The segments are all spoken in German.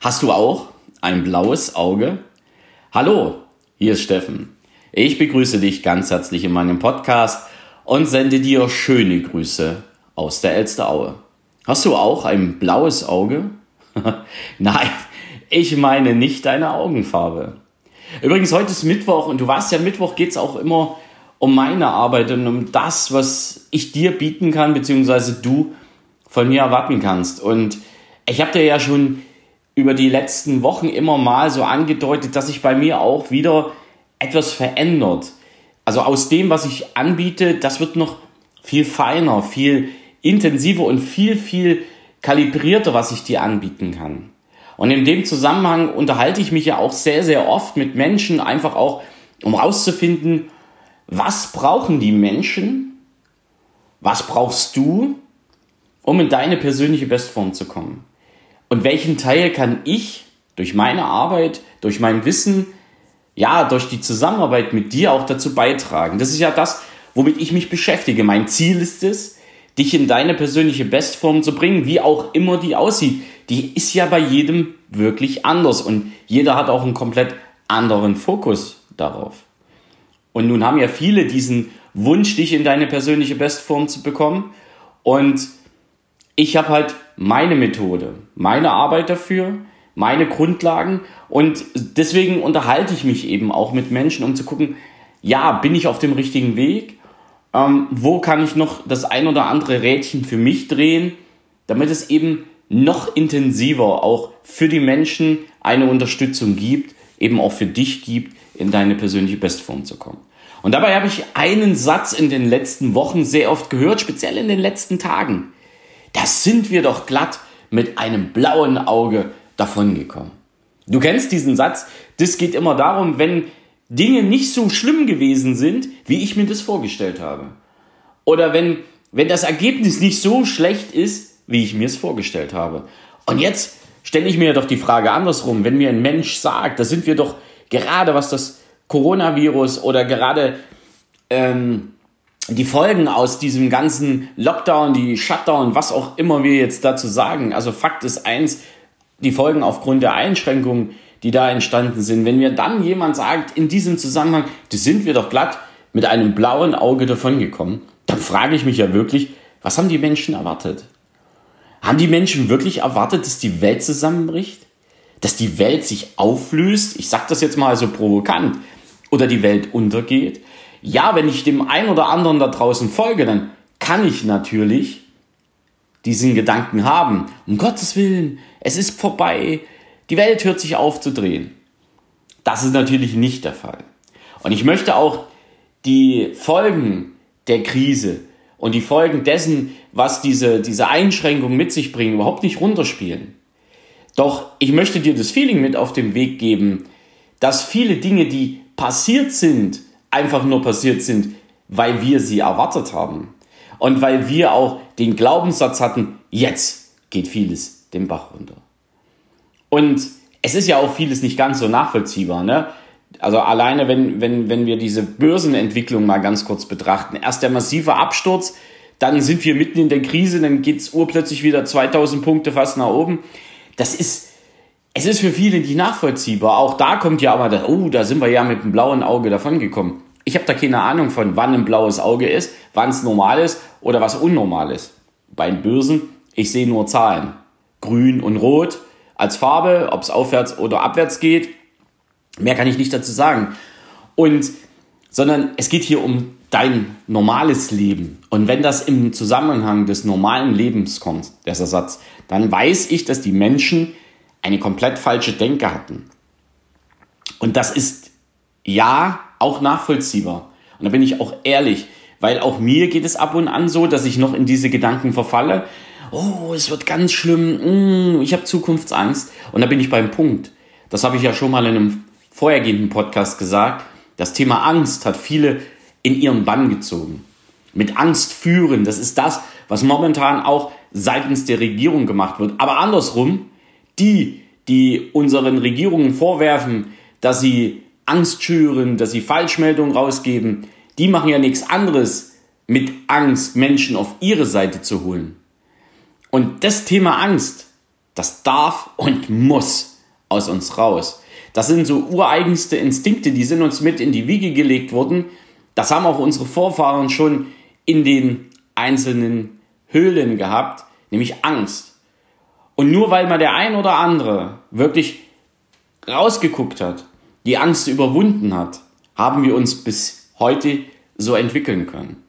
Hast du auch ein blaues Auge? Hallo, hier ist Steffen. Ich begrüße dich ganz herzlich in meinem Podcast und sende dir schöne Grüße aus der Elsteraue. Hast du auch ein blaues Auge? Nein, ich meine nicht deine Augenfarbe. Übrigens, heute ist Mittwoch und du weißt ja, Mittwoch geht es auch immer um meine Arbeit und um das, was ich dir bieten kann, beziehungsweise du von mir erwarten kannst. Und ich habe dir ja schon über die letzten Wochen immer mal so angedeutet, dass sich bei mir auch wieder etwas verändert. Also aus dem, was ich anbiete, das wird noch viel feiner, viel intensiver und viel, viel kalibrierter, was ich dir anbieten kann. Und in dem Zusammenhang unterhalte ich mich ja auch sehr, sehr oft mit Menschen, einfach auch, um herauszufinden, was brauchen die Menschen, was brauchst du, um in deine persönliche Bestform zu kommen. Und welchen Teil kann ich durch meine Arbeit, durch mein Wissen, ja, durch die Zusammenarbeit mit dir auch dazu beitragen? Das ist ja das, womit ich mich beschäftige. Mein Ziel ist es, dich in deine persönliche Bestform zu bringen, wie auch immer die aussieht. Die ist ja bei jedem wirklich anders und jeder hat auch einen komplett anderen Fokus darauf. Und nun haben ja viele diesen Wunsch, dich in deine persönliche Bestform zu bekommen. Und ich habe halt meine Methode, meine Arbeit dafür, meine Grundlagen und deswegen unterhalte ich mich eben auch mit Menschen, um zu gucken, ja, bin ich auf dem richtigen Weg? Ähm, wo kann ich noch das ein oder andere Rädchen für mich drehen, damit es eben noch intensiver auch für die Menschen eine Unterstützung gibt, eben auch für dich gibt, in deine persönliche Bestform zu kommen. Und dabei habe ich einen Satz in den letzten Wochen sehr oft gehört, speziell in den letzten Tagen. Das sind wir doch glatt mit einem blauen Auge davongekommen. Du kennst diesen Satz. Das geht immer darum, wenn Dinge nicht so schlimm gewesen sind, wie ich mir das vorgestellt habe. Oder wenn, wenn das Ergebnis nicht so schlecht ist, wie ich mir es vorgestellt habe. Und jetzt stelle ich mir doch die Frage andersrum. Wenn mir ein Mensch sagt, da sind wir doch gerade was das Coronavirus oder gerade ähm, die Folgen aus diesem ganzen Lockdown, die Shutdown, was auch immer wir jetzt dazu sagen. Also Fakt ist eins, die Folgen aufgrund der Einschränkungen, die da entstanden sind. Wenn mir dann jemand sagt, in diesem Zusammenhang, das sind wir doch glatt mit einem blauen Auge davongekommen, dann frage ich mich ja wirklich, was haben die Menschen erwartet? Haben die Menschen wirklich erwartet, dass die Welt zusammenbricht? Dass die Welt sich auflöst? Ich sage das jetzt mal so provokant. Oder die Welt untergeht? Ja, wenn ich dem einen oder anderen da draußen folge, dann kann ich natürlich diesen Gedanken haben. Um Gottes Willen, es ist vorbei, die Welt hört sich auf zu drehen. Das ist natürlich nicht der Fall. Und ich möchte auch die Folgen der Krise und die Folgen dessen, was diese, diese Einschränkungen mit sich bringen, überhaupt nicht runterspielen. Doch ich möchte dir das Feeling mit auf den Weg geben, dass viele Dinge, die passiert sind, einfach nur passiert sind, weil wir sie erwartet haben. Und weil wir auch den Glaubenssatz hatten, jetzt geht vieles den Bach runter. Und es ist ja auch vieles nicht ganz so nachvollziehbar. Ne? Also alleine, wenn, wenn, wenn wir diese Börsenentwicklung mal ganz kurz betrachten. Erst der massive Absturz, dann sind wir mitten in der Krise, dann geht es urplötzlich wieder 2000 Punkte fast nach oben. Das ist, es ist für viele nicht nachvollziehbar. Auch da kommt ja aber, das, oh, da sind wir ja mit dem blauen Auge davongekommen. Ich habe da keine Ahnung von, wann ein blaues Auge ist, wann es normal ist oder was unnormal ist. Bei den Börsen, ich sehe nur Zahlen. Grün und Rot als Farbe, ob es aufwärts oder abwärts geht. Mehr kann ich nicht dazu sagen. Und, sondern es geht hier um dein normales Leben. Und wenn das im Zusammenhang des normalen Lebens kommt, dieser Satz, dann weiß ich, dass die Menschen eine komplett falsche Denke hatten. Und das ist ja auch nachvollziehbar. Und da bin ich auch ehrlich, weil auch mir geht es ab und an so, dass ich noch in diese Gedanken verfalle. Oh, es wird ganz schlimm, mm, ich habe Zukunftsangst. Und da bin ich beim Punkt. Das habe ich ja schon mal in einem vorhergehenden Podcast gesagt. Das Thema Angst hat viele in ihren Bann gezogen. Mit Angst führen, das ist das, was momentan auch seitens der Regierung gemacht wird. Aber andersrum, die, die unseren Regierungen vorwerfen, dass sie Angst schüren, dass sie Falschmeldungen rausgeben, die machen ja nichts anderes mit Angst, Menschen auf ihre Seite zu holen. Und das Thema Angst, Das darf und muss aus uns raus. Das sind so ureigenste Instinkte, die sind uns mit in die Wiege gelegt worden. Das haben auch unsere Vorfahren schon in den einzelnen Höhlen gehabt, nämlich Angst. Und nur weil mal der ein oder andere wirklich rausgeguckt hat, die Angst überwunden hat, haben wir uns bis heute so entwickeln können.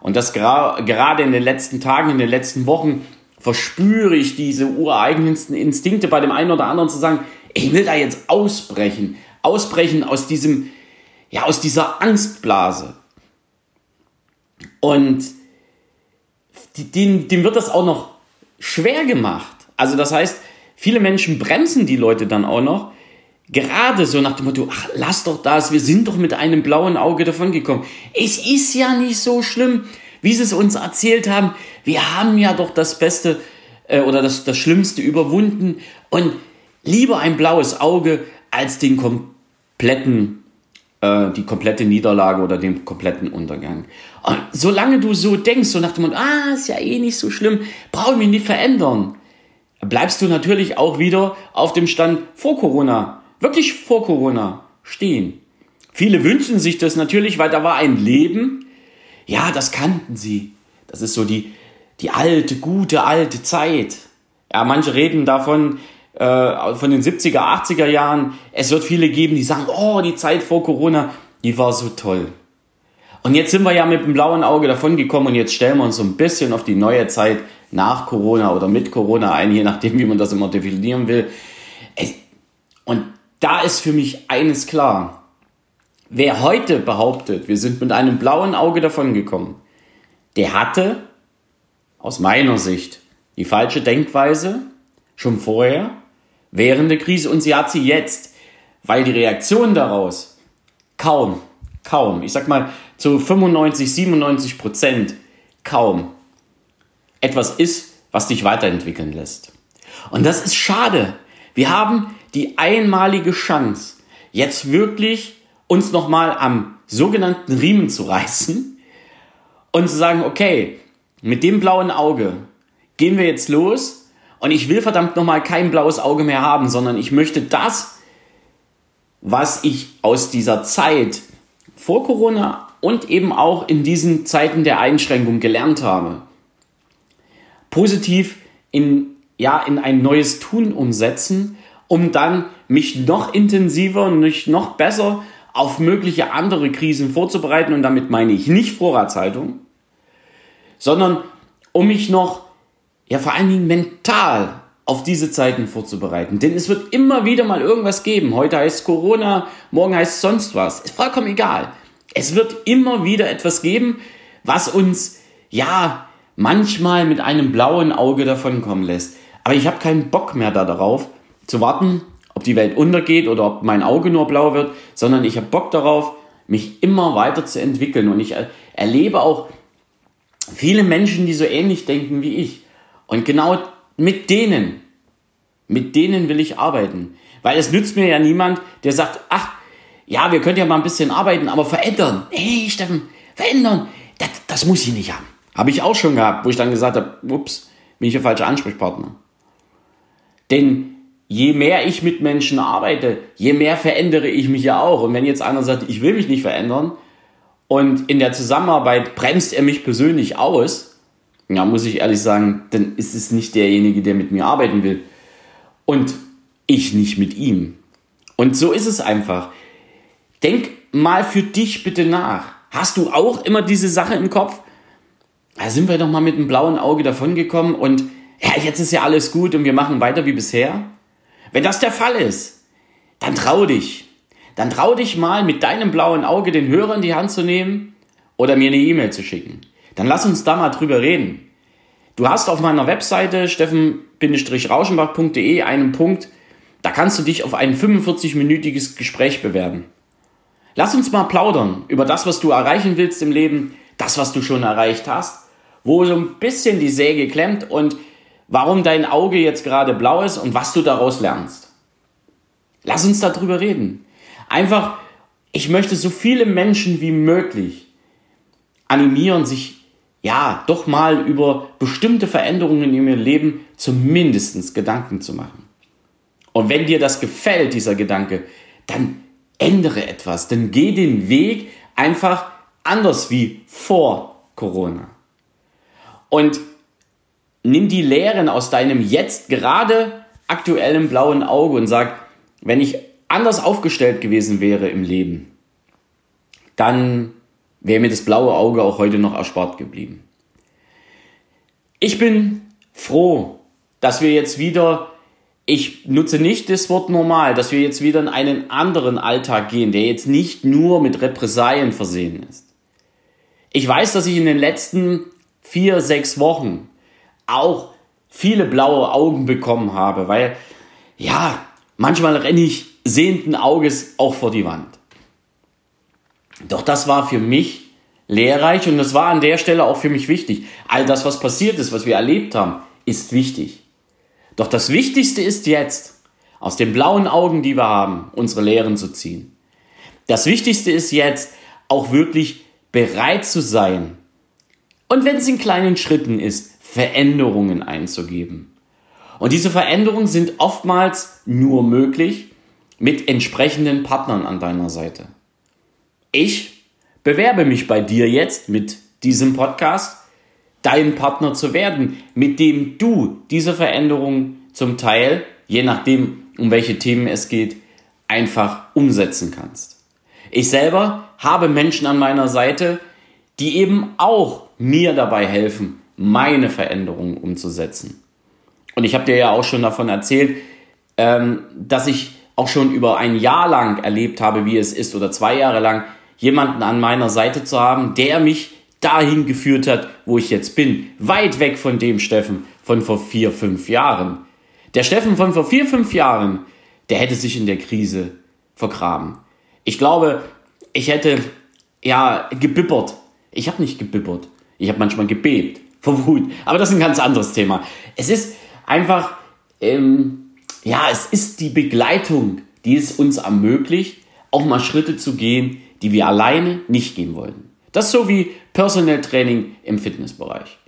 Und das gerade in den letzten Tagen, in den letzten Wochen verspüre ich diese ureigensten Instinkte bei dem einen oder anderen zu sagen, ich will da jetzt ausbrechen, ausbrechen aus diesem, ja, aus dieser Angstblase. Und dem, dem wird das auch noch schwer gemacht. Also das heißt, viele Menschen bremsen die Leute dann auch noch, gerade so nach dem Motto, ach, lass doch das, wir sind doch mit einem blauen Auge davongekommen. Es ist ja nicht so schlimm, wie sie es uns erzählt haben. Wir haben ja doch das Beste äh, oder das, das Schlimmste überwunden und lieber ein blaues Auge als den kompletten, äh, die komplette Niederlage oder den kompletten Untergang. Und solange du so denkst, so nach dem Motto, ah, ist ja eh nicht so schlimm, brauche ich mich nicht verändern, bleibst du natürlich auch wieder auf dem Stand vor Corona wirklich vor Corona stehen. Viele wünschen sich das natürlich, weil da war ein Leben. Ja, das kannten sie. Das ist so die, die alte, gute, alte Zeit. Ja, manche reden davon, äh, von den 70er, 80er Jahren. Es wird viele geben, die sagen, oh, die Zeit vor Corona, die war so toll. Und jetzt sind wir ja mit dem blauen Auge davon gekommen und jetzt stellen wir uns so ein bisschen auf die neue Zeit nach Corona oder mit Corona ein, je nachdem, wie man das immer definieren will. Und da ist für mich eines klar. Wer heute behauptet, wir sind mit einem blauen Auge davongekommen, der hatte aus meiner Sicht die falsche Denkweise schon vorher, während der Krise und sie hat sie jetzt, weil die Reaktion daraus kaum, kaum, ich sag mal zu 95, 97 Prozent kaum etwas ist, was dich weiterentwickeln lässt. Und das ist schade. Wir haben die einmalige Chance, jetzt wirklich uns nochmal am sogenannten Riemen zu reißen und zu sagen, okay, mit dem blauen Auge gehen wir jetzt los und ich will verdammt nochmal kein blaues Auge mehr haben, sondern ich möchte das, was ich aus dieser Zeit vor Corona und eben auch in diesen Zeiten der Einschränkung gelernt habe, positiv in, ja, in ein neues Tun umsetzen um dann mich noch intensiver und mich noch besser auf mögliche andere Krisen vorzubereiten. Und damit meine ich nicht Vorratshaltung, sondern um mich noch, ja vor allen Dingen mental auf diese Zeiten vorzubereiten. Denn es wird immer wieder mal irgendwas geben. Heute heißt Corona, morgen heißt sonst was. Ist vollkommen egal. Es wird immer wieder etwas geben, was uns, ja, manchmal mit einem blauen Auge davonkommen lässt. Aber ich habe keinen Bock mehr da darauf, zu warten, ob die Welt untergeht oder ob mein Auge nur blau wird, sondern ich habe Bock darauf, mich immer weiter zu entwickeln. Und ich erlebe auch viele Menschen, die so ähnlich denken wie ich. Und genau mit denen, mit denen will ich arbeiten. Weil es nützt mir ja niemand, der sagt, ach, ja, wir können ja mal ein bisschen arbeiten, aber verändern. Hey, Steffen, verändern, das, das muss ich nicht haben. Habe ich auch schon gehabt, wo ich dann gesagt habe, ups, bin ich der falsche Ansprechpartner. Denn je mehr ich mit Menschen arbeite, je mehr verändere ich mich ja auch. Und wenn jetzt einer sagt, ich will mich nicht verändern und in der Zusammenarbeit bremst er mich persönlich aus, ja, muss ich ehrlich sagen, dann ist es nicht derjenige, der mit mir arbeiten will. Und ich nicht mit ihm. Und so ist es einfach. Denk mal für dich bitte nach. Hast du auch immer diese Sache im Kopf? Da sind wir doch mal mit einem blauen Auge davongekommen und ja, jetzt ist ja alles gut und wir machen weiter wie bisher. Wenn das der Fall ist, dann trau dich. Dann trau dich mal mit deinem blauen Auge den Hörer in die Hand zu nehmen oder mir eine E-Mail zu schicken. Dann lass uns da mal drüber reden. Du hast auf meiner Webseite steffen-rauschenbach.de einen Punkt, da kannst du dich auf ein 45-minütiges Gespräch bewerben. Lass uns mal plaudern über das, was du erreichen willst im Leben, das, was du schon erreicht hast, wo so ein bisschen die Säge klemmt und warum dein Auge jetzt gerade blau ist und was du daraus lernst. Lass uns darüber reden. Einfach, ich möchte so viele Menschen wie möglich animieren, sich ja, doch mal über bestimmte Veränderungen in ihrem Leben zumindest Gedanken zu machen. Und wenn dir das gefällt, dieser Gedanke, dann ändere etwas, dann geh den Weg einfach anders wie vor Corona. Und nimm die Lehren aus deinem jetzt gerade aktuellen blauen Auge und sag, wenn ich anders aufgestellt gewesen wäre im Leben, dann wäre mir das blaue Auge auch heute noch erspart geblieben. Ich bin froh, dass wir jetzt wieder, ich nutze nicht das Wort normal, dass wir jetzt wieder in einen anderen Alltag gehen, der jetzt nicht nur mit Repressalien versehen ist. Ich weiß, dass ich in den letzten vier, sechs Wochen auch viele blaue Augen bekommen habe, weil ja, manchmal renne ich sehenden Auges auch vor die Wand. Doch das war für mich lehrreich und das war an der Stelle auch für mich wichtig. All das, was passiert ist, was wir erlebt haben, ist wichtig. Doch das Wichtigste ist jetzt, aus den blauen Augen, die wir haben, unsere Lehren zu ziehen. Das Wichtigste ist jetzt, auch wirklich bereit zu sein. Und wenn es in kleinen Schritten ist, Veränderungen einzugeben. Und diese Veränderungen sind oftmals nur möglich mit entsprechenden Partnern an deiner Seite. Ich bewerbe mich bei dir jetzt mit diesem Podcast, dein Partner zu werden, mit dem du diese Veränderung zum Teil, je nachdem, um welche Themen es geht, einfach umsetzen kannst. Ich selber habe Menschen an meiner Seite, die eben auch mir dabei helfen, meine Veränderungen umzusetzen. Und ich habe dir ja auch schon davon erzählt, ähm, dass ich auch schon über ein Jahr lang erlebt habe, wie es ist, oder zwei Jahre lang, jemanden an meiner Seite zu haben, der mich dahin geführt hat, wo ich jetzt bin. Weit weg von dem Steffen von vor vier, fünf Jahren. Der Steffen von vor vier, fünf Jahren, der hätte sich in der Krise vergraben. Ich glaube, ich hätte, ja, gebibbert. Ich habe nicht gebibbert. Ich habe manchmal gebebt vor Wut. Aber das ist ein ganz anderes Thema. Es ist einfach, ähm, ja, es ist die Begleitung, die es uns ermöglicht, auch mal Schritte zu gehen, die wir alleine nicht gehen wollen. Das ist so wie Personal Training im Fitnessbereich.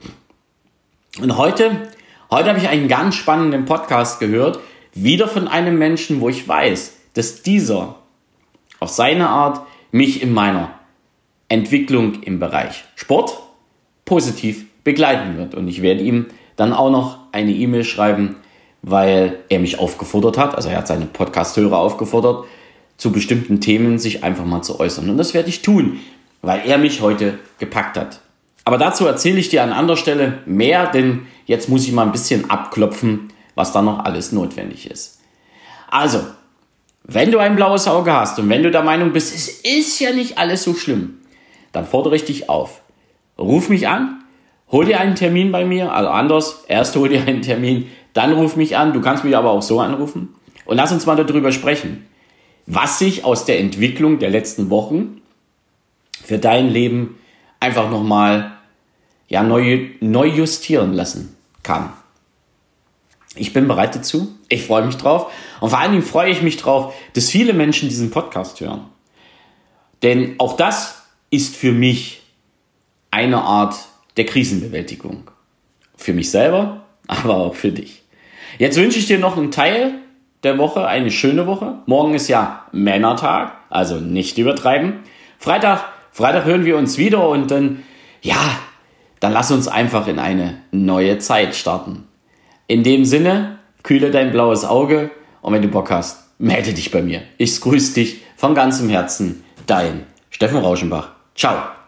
Und heute, heute habe ich einen ganz spannenden Podcast gehört, wieder von einem Menschen, wo ich weiß, dass dieser auf seine Art mich in meiner Entwicklung im Bereich Sport positiv begleiten wird. Und ich werde ihm dann auch noch eine E-Mail schreiben, weil er mich aufgefordert hat, also er hat seine Podcast-Hörer aufgefordert, zu bestimmten Themen sich einfach mal zu äußern. Und das werde ich tun, weil er mich heute gepackt hat. Aber dazu erzähle ich dir an anderer Stelle mehr, denn jetzt muss ich mal ein bisschen abklopfen, was da noch alles notwendig ist. Also, wenn du ein blaues Auge hast und wenn du der Meinung bist, es ist ja nicht alles so schlimm, dann fordere ich dich auf. Ruf mich an, hol dir einen Termin bei mir, also anders, erst hol dir einen Termin, dann ruf mich an, du kannst mich aber auch so anrufen und lass uns mal darüber sprechen was sich aus der Entwicklung der letzten Wochen für dein Leben einfach nochmal ja, neu, neu justieren lassen kann. Ich bin bereit dazu. Ich freue mich drauf. Und vor allen Dingen freue ich mich drauf, dass viele Menschen diesen Podcast hören. Denn auch das ist für mich eine Art der Krisenbewältigung. Für mich selber, aber auch für dich. Jetzt wünsche ich dir noch einen Teil der Woche, eine schöne Woche. Morgen ist ja Männertag, also nicht übertreiben. Freitag, Freitag hören wir uns wieder und dann, ja, dann lass uns einfach in eine neue Zeit starten. In dem Sinne, kühle dein blaues Auge und wenn du Bock hast, melde dich bei mir. Ich grüße dich von ganzem Herzen. Dein Steffen Rauschenbach. Ciao.